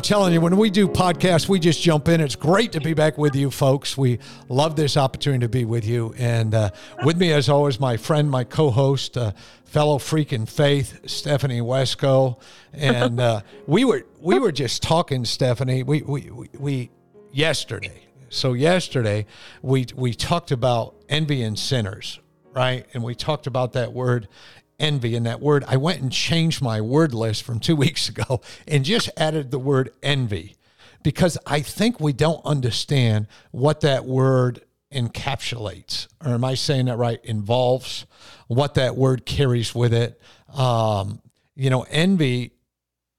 I'm telling you, when we do podcasts, we just jump in. It's great to be back with you, folks. We love this opportunity to be with you. And uh, with me, as always, my friend, my co host, uh, fellow freak in faith, Stephanie Wesco. And uh, we were we were just talking, Stephanie. We, we, we, we yesterday. So yesterday we we talked about envy and sinners, right? And we talked about that word envy in that word. I went and changed my word list from two weeks ago and just added the word envy because I think we don't understand what that word encapsulates. Or am I saying that right? Involves what that word carries with it. Um, you know, envy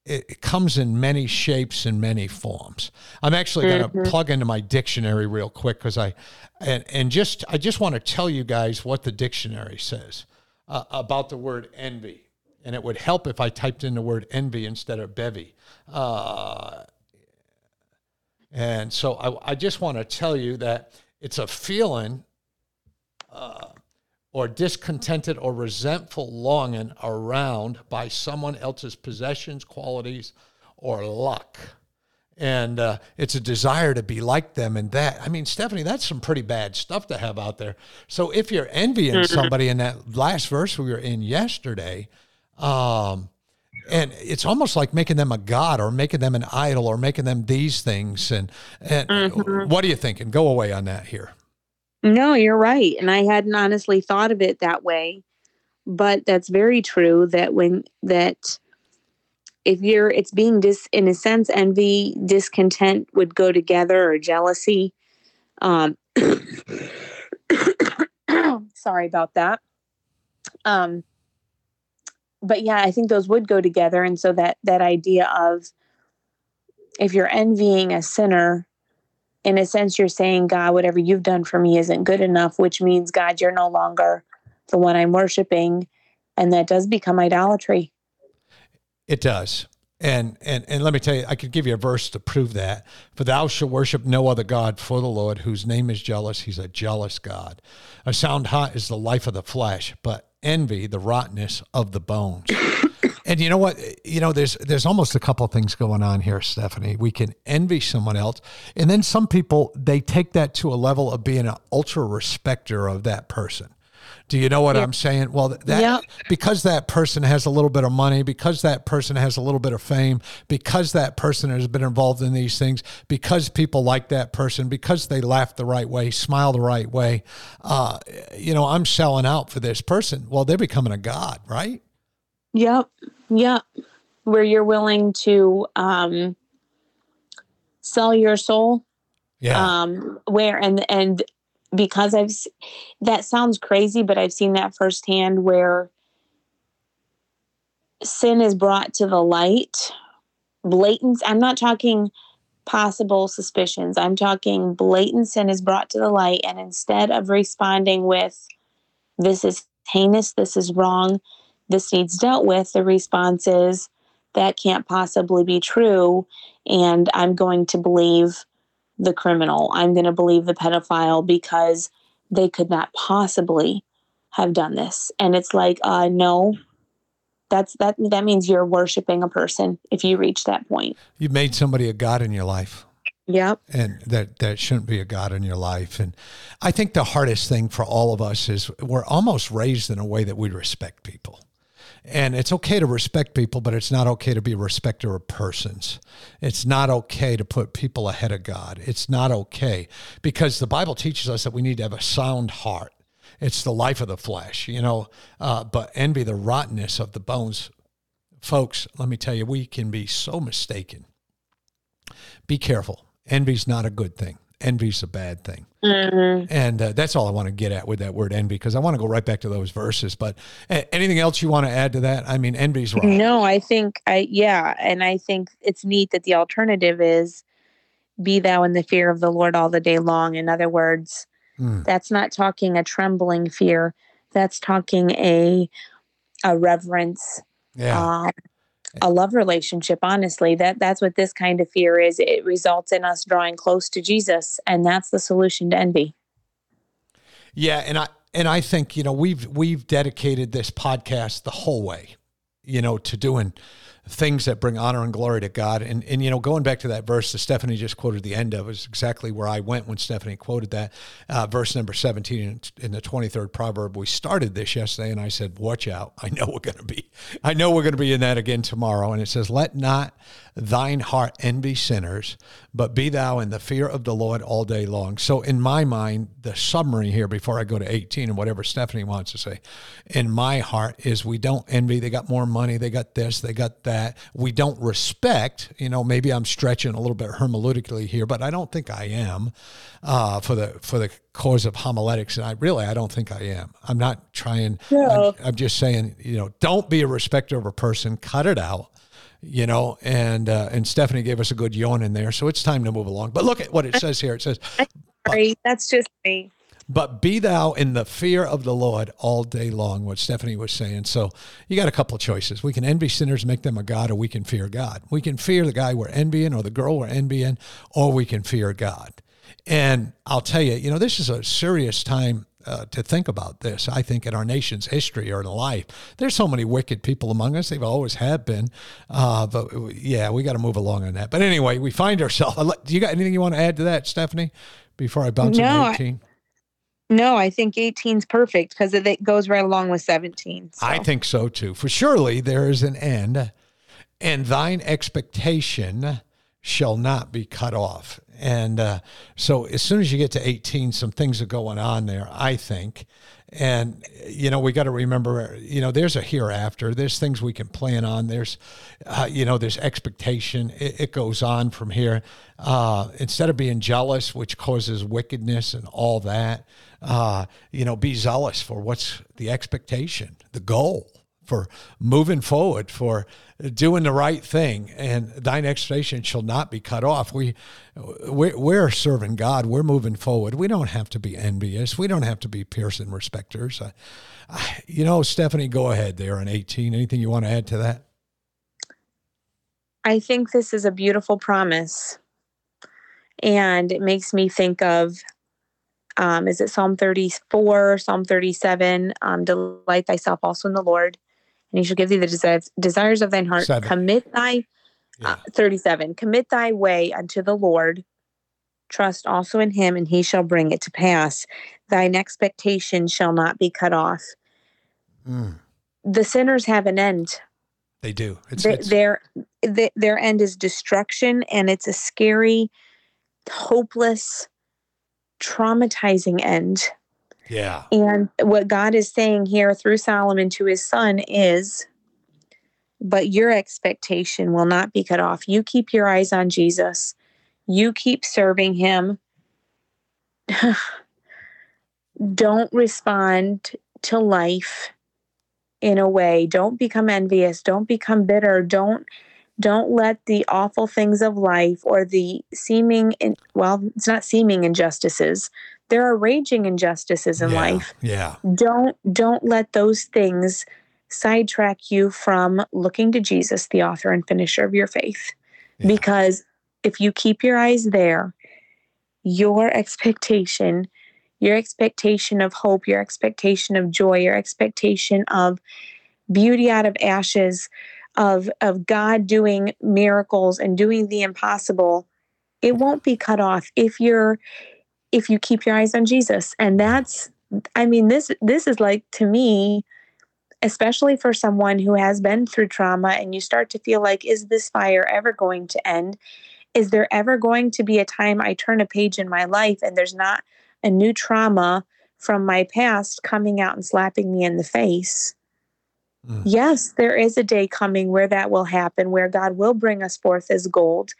it comes in many shapes and many forms. I'm actually going to mm-hmm. plug into my dictionary real quick because I and and just I just want to tell you guys what the dictionary says uh, about the word envy. And it would help if I typed in the word envy instead of bevy. Uh, and so I, I, just want to tell you that it's a feeling uh, or discontented or resentful longing around by someone else's possessions, qualities, or luck and uh, it's a desire to be like them and that i mean stephanie that's some pretty bad stuff to have out there. So if you're envying mm-hmm. somebody in that last verse we were in yesterday um, and it's almost like making them a god or making them an idol or making them these things and and mm-hmm. what are you thinking? Go away on that here. No you're right. And i hadn't honestly thought of it that way. But that's very true that when that if you're it's being dis in a sense envy discontent would go together or jealousy. Um sorry about that. Um but yeah i think those would go together. And so that that idea of if you're envying a sinner in a sense you're saying god whatever you've done for me isn't good enough which means god you're no longer the one i'm worshiping and that does become idolatry it does. And, and and let me tell you, I could give you a verse to prove that. For thou shalt worship no other God for the Lord, whose name is jealous. He's a jealous God. A sound heart is the life of the flesh, but envy the rottenness of the bones. and you know what? You know, there's there's almost a couple things going on here, Stephanie. We can envy someone else, and then some people they take that to a level of being an ultra respecter of that person. Do you know what yeah. I'm saying? Well, that yeah. because that person has a little bit of money, because that person has a little bit of fame, because that person has been involved in these things, because people like that person, because they laugh the right way, smile the right way, uh, you know, I'm selling out for this person. Well, they're becoming a god, right? Yep. Yep. Where you're willing to um, sell your soul. Yeah. Um, where and and because I've that sounds crazy, but I've seen that firsthand where sin is brought to the light. Blatant, I'm not talking possible suspicions. I'm talking blatant sin is brought to the light, and instead of responding with, this is heinous, this is wrong, this needs dealt with, the response is, that can't possibly be true, and I'm going to believe the criminal. I'm going to believe the pedophile because they could not possibly have done this. And it's like, uh, no, that's that. That means you're worshiping a person if you reach that point. You've made somebody a god in your life. Yep. And that that shouldn't be a God in your life. And I think the hardest thing for all of us is we're almost raised in a way that we respect people. And it's okay to respect people, but it's not okay to be a respecter of persons. It's not okay to put people ahead of God. It's not okay because the Bible teaches us that we need to have a sound heart. It's the life of the flesh, you know, uh, but envy the rottenness of the bones. Folks, let me tell you, we can be so mistaken. be careful. Envy's not a good thing. Envy's a bad thing. Mhm. And uh, that's all I want to get at with that word envy because I want to go right back to those verses. But uh, anything else you want to add to that? I mean, envy's wrong. No, I think I yeah, and I think it's neat that the alternative is be thou in the fear of the Lord all the day long. In other words, Mm. that's not talking a trembling fear. That's talking a a reverence, Yeah. um, a love relationship. Honestly, that that's what this kind of fear is. It results in us drawing close to Jesus, and that's the solution to envy. Yeah, and I and I think you know we've we've dedicated this podcast the whole way, you know, to doing things that bring honor and glory to God. And and you know, going back to that verse that Stephanie just quoted the end of is exactly where I went when Stephanie quoted that uh, verse number seventeen in, in the twenty third proverb. We started this yesterday, and I said, "Watch out! I know we're going to be, I know we're going to be in that again tomorrow." And it says, "Let not thine heart envy sinners, but be thou in the fear of the Lord all day long." So, in my mind, the summary here before I go to 18 and whatever Stephanie wants to say, in my heart is we don't envy. They got more money, they got this, they got that. That we don't respect, you know, maybe I'm stretching a little bit hermeneutically here, but I don't think I am uh, for the for the cause of homiletics. And I really, I don't think I am. I'm not trying. I'm, I'm just saying, you know, don't be a respecter of a person, cut it out you know, and uh, and Stephanie gave us a good yawn in there, so it's time to move along. But look at what it says here. It says, Sorry, that's just me. "But be thou in the fear of the Lord all day long." What Stephanie was saying. So you got a couple of choices. We can envy sinners, make them a god, or we can fear God. We can fear the guy we're envying, or the girl we're envying, or we can fear God. And I'll tell you, you know, this is a serious time uh, to think about this. I think in our nation's history or in life, there's so many wicked people among us. They've always have been. Uh, but yeah, we got to move along on that. But anyway, we find ourselves. Do you got anything you want to add to that, Stephanie? Before I bounce No, into I- 18, No, I think 18 is perfect because it, it goes right along with 17. so. I think so too. For surely there is an end, and thine expectation shall not be cut off. And uh, so, as soon as you get to 18, some things are going on there, I think. And, you know, we got to remember, you know, there's a hereafter. There's things we can plan on. There's, uh, you know, there's expectation. It, it goes on from here. Uh, instead of being jealous, which causes wickedness and all that, uh, you know, be zealous for what's the expectation, the goal for moving forward, for doing the right thing, and thine expectation shall not be cut off. We, we're, serving God. We're moving forward. We don't have to be envious. We don't have to be person respecters. I, you know, Stephanie, go ahead there on 18. Anything you want to add to that? I think this is a beautiful promise. And it makes me think of um, is it Psalm 34, Psalm 37? Um, Delight thyself also in the Lord, and he shall give thee the desires, desires of thine heart. Seven. Commit thy, Yeah. uh, 37, commit thy way unto the Lord. Trust also in him, and he shall bring it to pass. Thine expectation shall not be cut off. Mm, The sinners have an end. they do. It's, it's their th- their end is destruction and it's a scary hopeless traumatizing end. Yeah, and what god is saying here through solomon to his son is but your expectation will not be cut off. You keep your eyes on jesus. You keep serving him. Don't respond to life in a way. Don't become envious. Don't become bitter. Don't don't let the awful things of life or the seeming in, well it's not seeming injustices. There are raging injustices in yeah, life. Yeah, don't don't let those things sidetrack you from looking to Jesus the author and finisher of your faith. Yeah. because if you keep your eyes there your expectation your expectation of hope your expectation of joy your expectation of beauty out of ashes of of God doing miracles and doing the impossible it won't be cut off if you're if you keep your eyes on Jesus. And that's I mean this this is like to me especially for someone who has been through trauma and you start to feel like is this fire ever going to end? Is there ever going to be a time I turn a page in my life and there's not a new trauma from my past coming out and slapping me in the face Mm. Yes, there is a day coming where that will happen, where God will bring us forth as gold,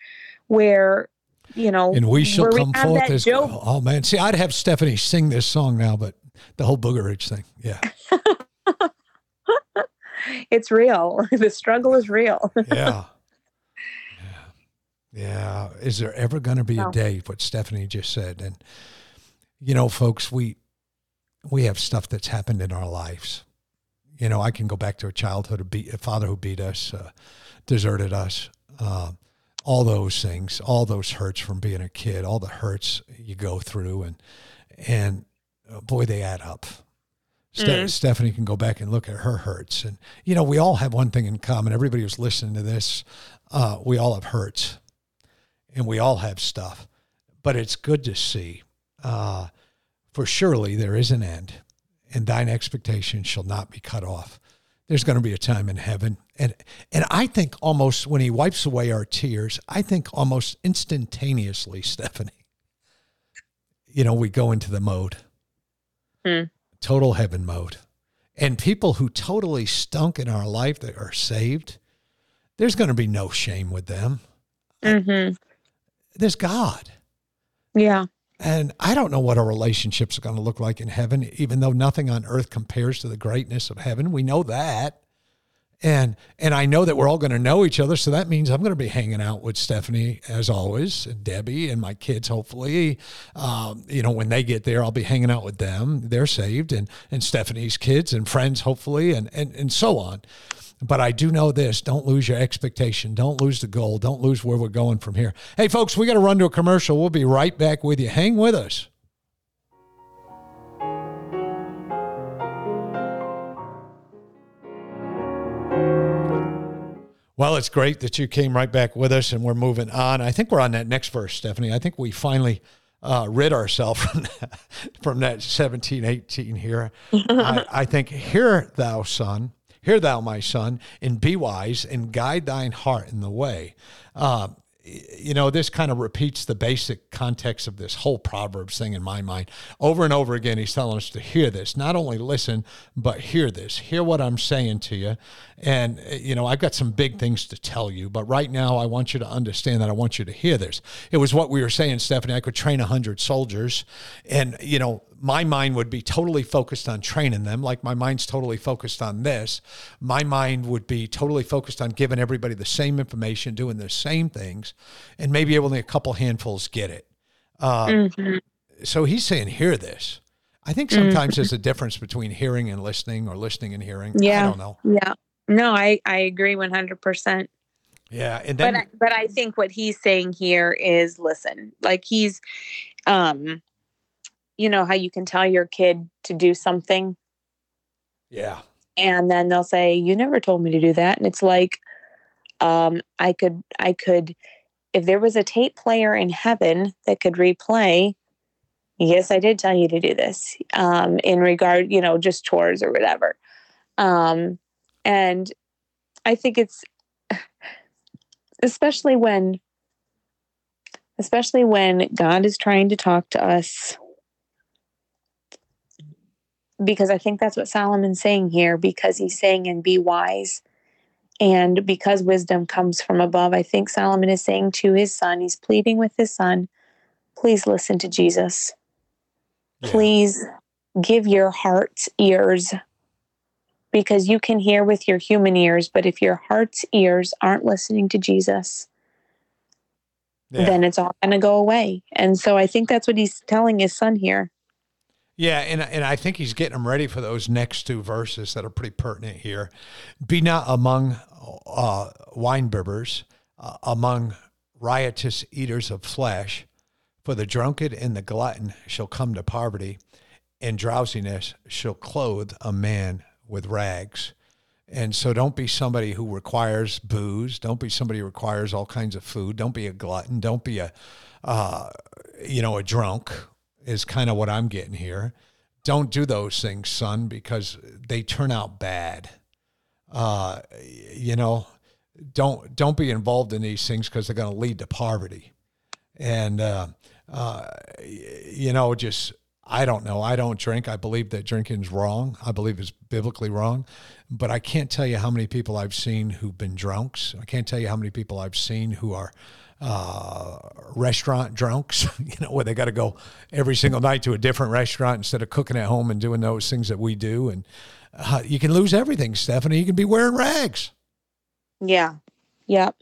where you know, and we shall come we forth as Job. oh man. See, I'd have Stephanie sing this song now, but the whole boogerage thing, yeah. it's real. The struggle is real. yeah. Yeah. Yeah. Is there ever going to be no. a day? What Stephanie just said, and you know, folks, we we have stuff that's happened in our lives. You know, I can go back to a childhood, a, beat, a father who beat us, uh, deserted us, uh, all those things, all those hurts from being a kid, all the hurts you go through, and and uh, boy, they add up. Ste- mm. Stephanie can go back and look at her hurts, and you know, we all have one thing in common. Everybody who's listening to this, uh, we all have hurts, and we all have stuff, but it's good to see uh, for surely there is an end, and thine expectation shall not be cut off. There's going to be a time in heaven. And, and I think almost when he wipes away our tears, I think almost instantaneously, Stephanie, you know, we go into the mode, hmm. total heaven mode. And people who totally stunk in our life that are saved, there's going to be no shame with them. Mm-hmm. There's God. Yeah. And I don't know what our relationships are going to look like in heaven, even though nothing on earth compares to the greatness of heaven. We know that. And and I know that we're all going to know each other, so that means I'm going to be hanging out with Stephanie as always, and Debbie and my kids. Hopefully, um, you know, when they get there, I'll be hanging out with them. They're saved, and and Stephanie's kids and friends, hopefully, and and and so on. But I do know this don't lose your expectation. Don't lose the goal. Don't lose where we're going from here. Hey, folks, we got to run to a commercial. We'll be right back with you. Hang with us. Well, it's great that you came right back with us and we're moving on. I think we're on that next verse, Stephanie. I think we finally uh, rid ourselves from that, from that 17, 18 here. I, I think, Hear thou, son, Hear thou, my son, and be wise, and guide thine heart in the way. Uh, you know, this kind of repeats the basic context of this whole Proverbs thing in my mind. Over and over again, he's telling us to hear this, not only listen, but hear this. Hear what I'm saying to you. And, you know, I've got some big things to tell you, but right now I want you to understand that I want you to hear this. It was what we were saying, Stephanie. I could train 100 soldiers, and, you know, my mind would be totally focused on training them, like my mind's totally focused on this. My mind would be totally focused on giving everybody the same information, doing the same things, and maybe only a couple handfuls get it. Uh, mm-hmm. So he's saying, hear this. I think sometimes mm-hmm. there's a difference between hearing and listening or listening and hearing. Yeah. I don't know. Yeah. No, I, I agree 100%. Yeah. And then, but, I, but I think what he's saying here is listen, like he's, um, you know how you can tell your kid to do something? Yeah. And then they'll say you never told me to do that. And it's like um i could i could if there was a tape player in heaven that could replay yes i did tell you to do this um in regard you know just chores or whatever. Um and i think it's especially when especially when god is trying to talk to us because I think that's what Solomon's saying here, because he's saying, and be wise. And because wisdom comes from above, I think Solomon is saying to his son, he's pleading with his son, please listen to Jesus. Please give your heart's ears because you can hear with your human ears, but if your heart's ears aren't listening to Jesus, yeah. then it's all going to go away. And so I think that's what he's telling his son here. Yeah, and and I think he's getting them ready for those next two verses that are pretty pertinent here. Be not among uh, wine bibbers, uh, among riotous eaters of flesh, for the drunkard and the glutton shall come to poverty, and drowsiness shall clothe a man with rags. And so don't be somebody who requires booze. Don't be somebody who requires all kinds of food. Don't be a glutton. Don't be a, uh, you know, a drunk is kind of what I'm getting here. Don't do those things, son, because they turn out bad. Uh, you know, don't don't be involved in these things because they're going to lead to poverty. And uh, uh, you know, just I don't know. I don't drink. I believe that drinking is wrong. I believe it's biblically wrong. But I can't tell you how many people I've seen who've been drunks. I can't tell you how many people I've seen who are uh, restaurant drunks, you know, where they got to go every single night to a different restaurant instead of cooking at home and doing those things that we do. And uh, you can lose everything, Stephanie. You can be wearing rags. Yeah. Yep.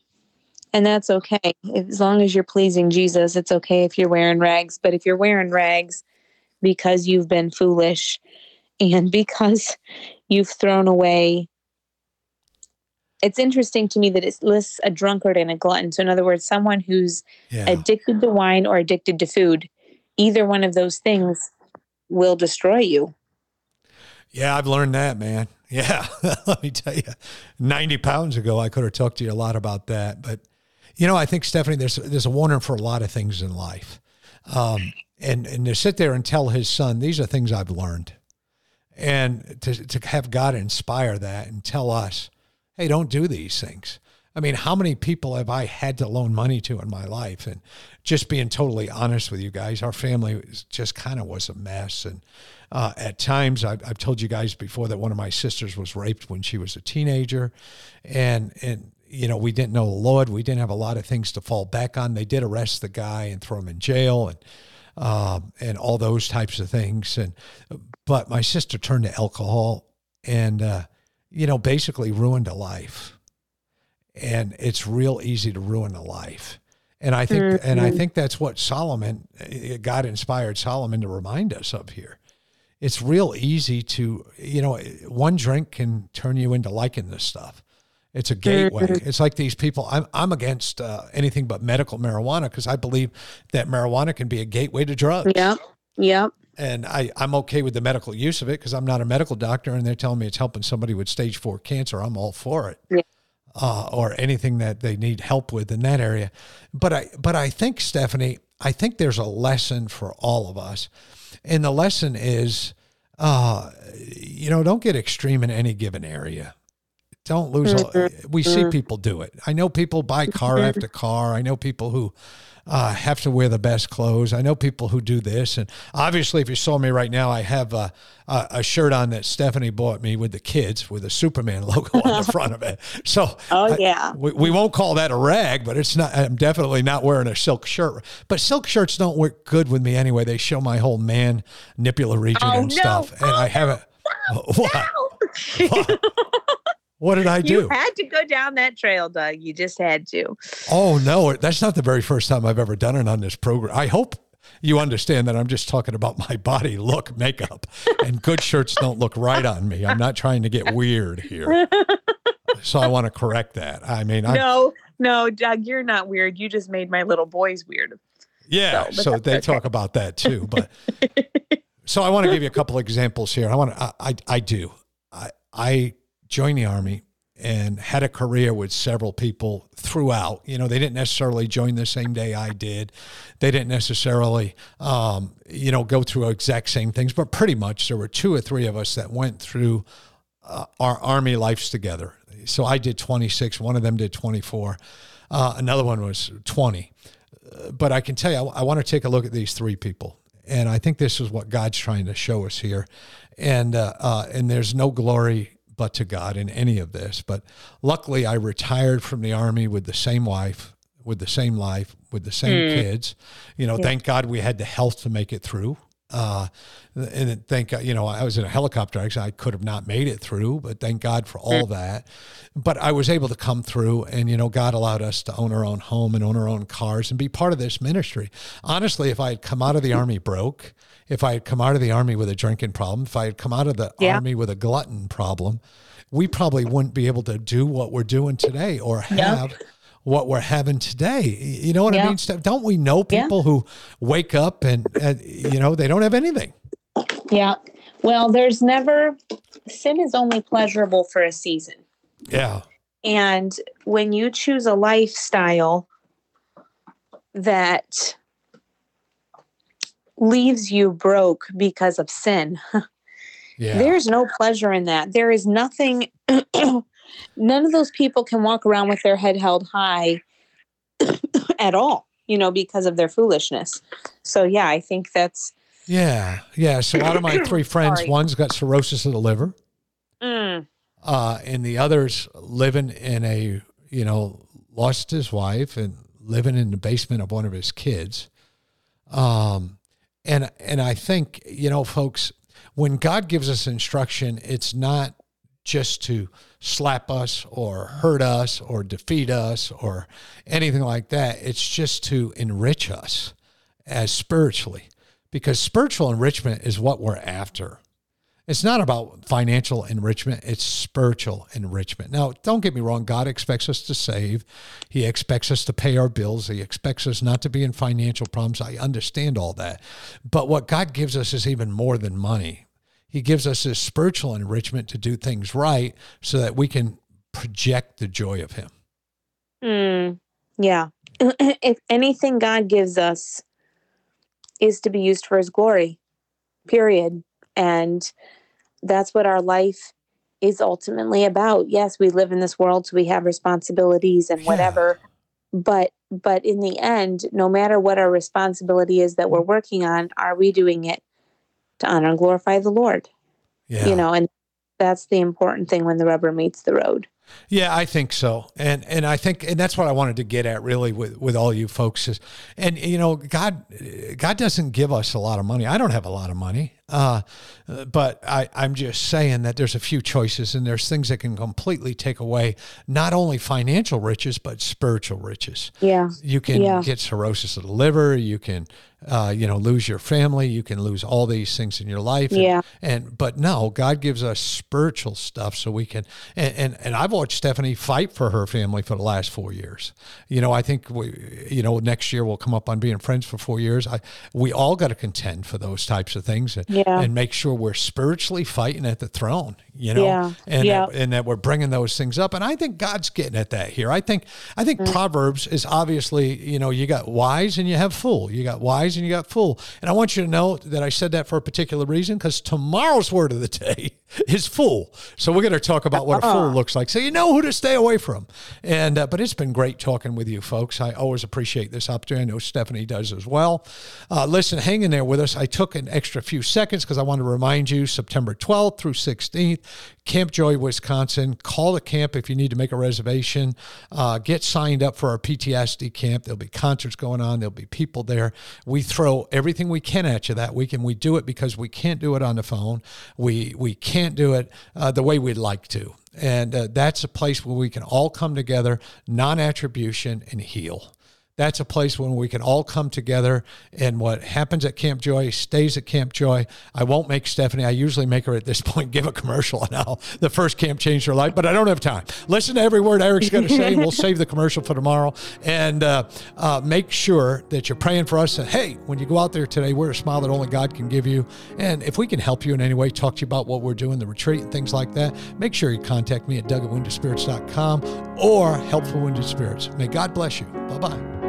And that's okay. As long as you're pleasing Jesus, it's okay if you're wearing rags. But if you're wearing rags because you've been foolish and because you've thrown away it's interesting to me that it lists a drunkard and a glutton. So, in other words, someone who's yeah. addicted to wine or addicted to food, either one of those things will destroy you. Yeah, I've learned that, man. Yeah, let me tell you, 90 pounds ago, I could have talked to you a lot about that. But, you know, I think, Stephanie, there's, there's a warning for a lot of things in life. Um, and, and to sit there and tell his son, these are things I've learned. And to, to have God inspire that and tell us, hey, don't do these things. I mean, how many people have I had to loan money to in my life? And just being totally honest with you guys, our family just kind of was a mess. And uh, at times, I've, I've, told you guys before that one of my sisters was raped when she was a teenager, and and you know we didn't know the Lord. We didn't have a lot of things to fall back on. They did arrest the guy and throw him in jail, and um, and all those types of things. And but my sister turned to alcohol, and uh, you know basically ruined a life. And it's real easy to ruin a life. And I think, mm-hmm. and I mm-hmm. think that's what Solomon, God inspired Solomon to remind us of here it's real easy to, you know, one drink can turn you into liking this stuff. It's a gateway. Mm-hmm. It's like these people. I'm I'm against uh, anything but medical marijuana because I believe that marijuana can be a gateway to drugs. Yeah, yeah. And I I'm okay with the medical use of it because I'm not a medical doctor, and they're telling me it's helping somebody with stage four cancer. I'm all for it. Yeah. Uh, or anything that they need help with in that area. But I but I think Stephanie, I think there's a lesson for all of us and the lesson is, uh, you know, don't get extreme in any given area. Don't lose. Mm-hmm. we see mm-hmm. people do it. I know people buy car mm-hmm. after car. I know people who uh, have to wear the best clothes. I know people who do this, and obviously, if you saw me right now, I have a, a, a shirt on that Stephanie bought me with the kids with a Superman logo on the front of it. So, oh yeah, I, we, we won't call that a rag, but it's not. I'm definitely not wearing a silk shirt. But silk shirts don't work good with me anyway. They show my whole man nipular region oh, and no. stuff, and oh, I haven't. No. What? What? What did I do? You had to go down that trail, Doug. You just had to. Oh no, that's not the very first time I've ever done it on this program. I hope you understand that I'm just talking about my body look, makeup, and good shirts don't look right on me. I'm not trying to get weird here. So I want to correct that. I mean, no, I'm, no, Doug, you're not weird. You just made my little boys weird. Yeah, so, so they okay. talk about that too. But so I want to give you a couple examples here. I want to, I, I, I do. I, I joined the army and had a career with several people throughout. You know, they didn't necessarily join the same day I did. They didn't necessarily, um, you know, go through exact same things, but pretty much there were two or three of us that went through uh, our army lives together. So I did 26. One of them did 24. Uh, another one was 20. Uh, but I can tell you, I, I want to take a look at these three people. And I think this is what God's trying to show us here. And, uh, uh, and there's no glory but to God in any of this. But luckily, I retired from the army with the same wife, with the same life, with the same mm. kids. You know, yeah. thank God we had the health to make it through. Uh, and thank God, you know, I was in a helicopter accident. I could have not made it through, but thank God for all mm. that. But I was able to come through, and, you know, God allowed us to own our own home and own our own cars and be part of this ministry. Honestly, if I had come out of the army broke, if I had come out of the army with a drinking problem, if I had come out of the yeah. army with a glutton problem, we probably wouldn't be able to do what we're doing today or have yep. what we're having today. You know what yep. I mean? Don't we know people yeah. who wake up and, and, you know, they don't have anything? Yeah. Well, there's never, sin is only pleasurable for a season. Yeah. And when you choose a lifestyle that leaves you broke because of sin. yeah. There's no pleasure in that. There is nothing, none of those people can walk around with their head held high at all, you know, because of their foolishness. So, yeah, I think that's Yeah, yeah. So out of my three friends, Sorry. one's got cirrhosis of the liver, Mm. uh, and the other's living in a you know lost his wife and living in the basement of one of his kids. Um, and and I think you know, folks, when God gives us instruction, it's not just to slap us or hurt us or defeat us or anything like that. It's just to enrich us as spiritually, because spiritual enrichment is what we're after. It's not about financial enrichment, it's spiritual enrichment. Now, don't get me wrong, God expects us to save. He expects us to pay our bills. He expects us not to be in financial problems. I understand all that. But what God gives us is even more than money. He gives us this spiritual enrichment to do things right so that we can project the joy of Him. Mm. Yeah. if anything God gives us is to be used for his glory, period. And that's what our life is ultimately about. Yes, we live in this world, so we have responsibilities and Yeah. whatever. But but in the end, no matter what our responsibility is that we're working on, are we doing it to honor and glorify the Lord? Yeah. You know, and that's the important thing when the rubber meets the road. Yeah, I think so, and and I think and that's what I wanted to get at really with with all you folks is, and you know, God, God doesn't give us a lot of money. I don't have a lot of money, uh, but I I'm just saying that there's a few choices and there's things that can completely take away not only financial riches but spiritual riches. Yeah. You can Yeah. get cirrhosis of the liver. You can, uh, you know, lose your family. You can lose all these things in your life. And, Yeah. And but no, God gives us spiritual stuff so we can. And and, and I've watched Stephanie fight for her family for the last four years. You know, I think we, you know, next year we'll come up on being friends for four years. I we all got to contend for those types of things and, Yeah. and make sure we're spiritually fighting at the throne. You know, Yeah. and Yeah. that, and that we're bringing those things up. And I think God's getting at that here. I think I think mm. Proverbs is obviously you know you got wise and you have fool. You got wise and you got fool. And I want you to know that I said that for a particular reason because tomorrow's word of the day is fool. So we're going to talk about what a fool uh-huh. looks like, so you know who to stay away from. And uh, but it's been great talking with you folks. I always appreciate this opportunity. I know Stephanie does as well. Uh, listen, hang in there with us. I took an extra few seconds because I want to remind you September 12th through 16th, Camp Joy, Wisconsin. Call the camp if you need to make a reservation. Uh, get signed up for our PTSD camp. There'll be concerts going on. There'll be people there. We throw everything we can at you that week, and we do it because we can't do it on the phone. We we can't do it uh, the way we'd like to. And uh, that's a place where we can all come together, non attribution, and heal. That's a place when we can all come together. And what happens at Camp Joy stays at Camp Joy. I won't make Stephanie, I usually make her at this point give a commercial on how the first camp changed her life, but I don't have time. Listen to every word Eric's going to say, we'll save the commercial for tomorrow. And uh, uh, make sure that you're praying for us. And hey, when you go out there today, wear a smile that only God can give you. And if we can help you in any way, talk to you about what we're doing, the retreat, and things like that, make sure you contact me at doug at woundedspirits.com or Help for Wounded Spirits. May God bless you. Bye bye.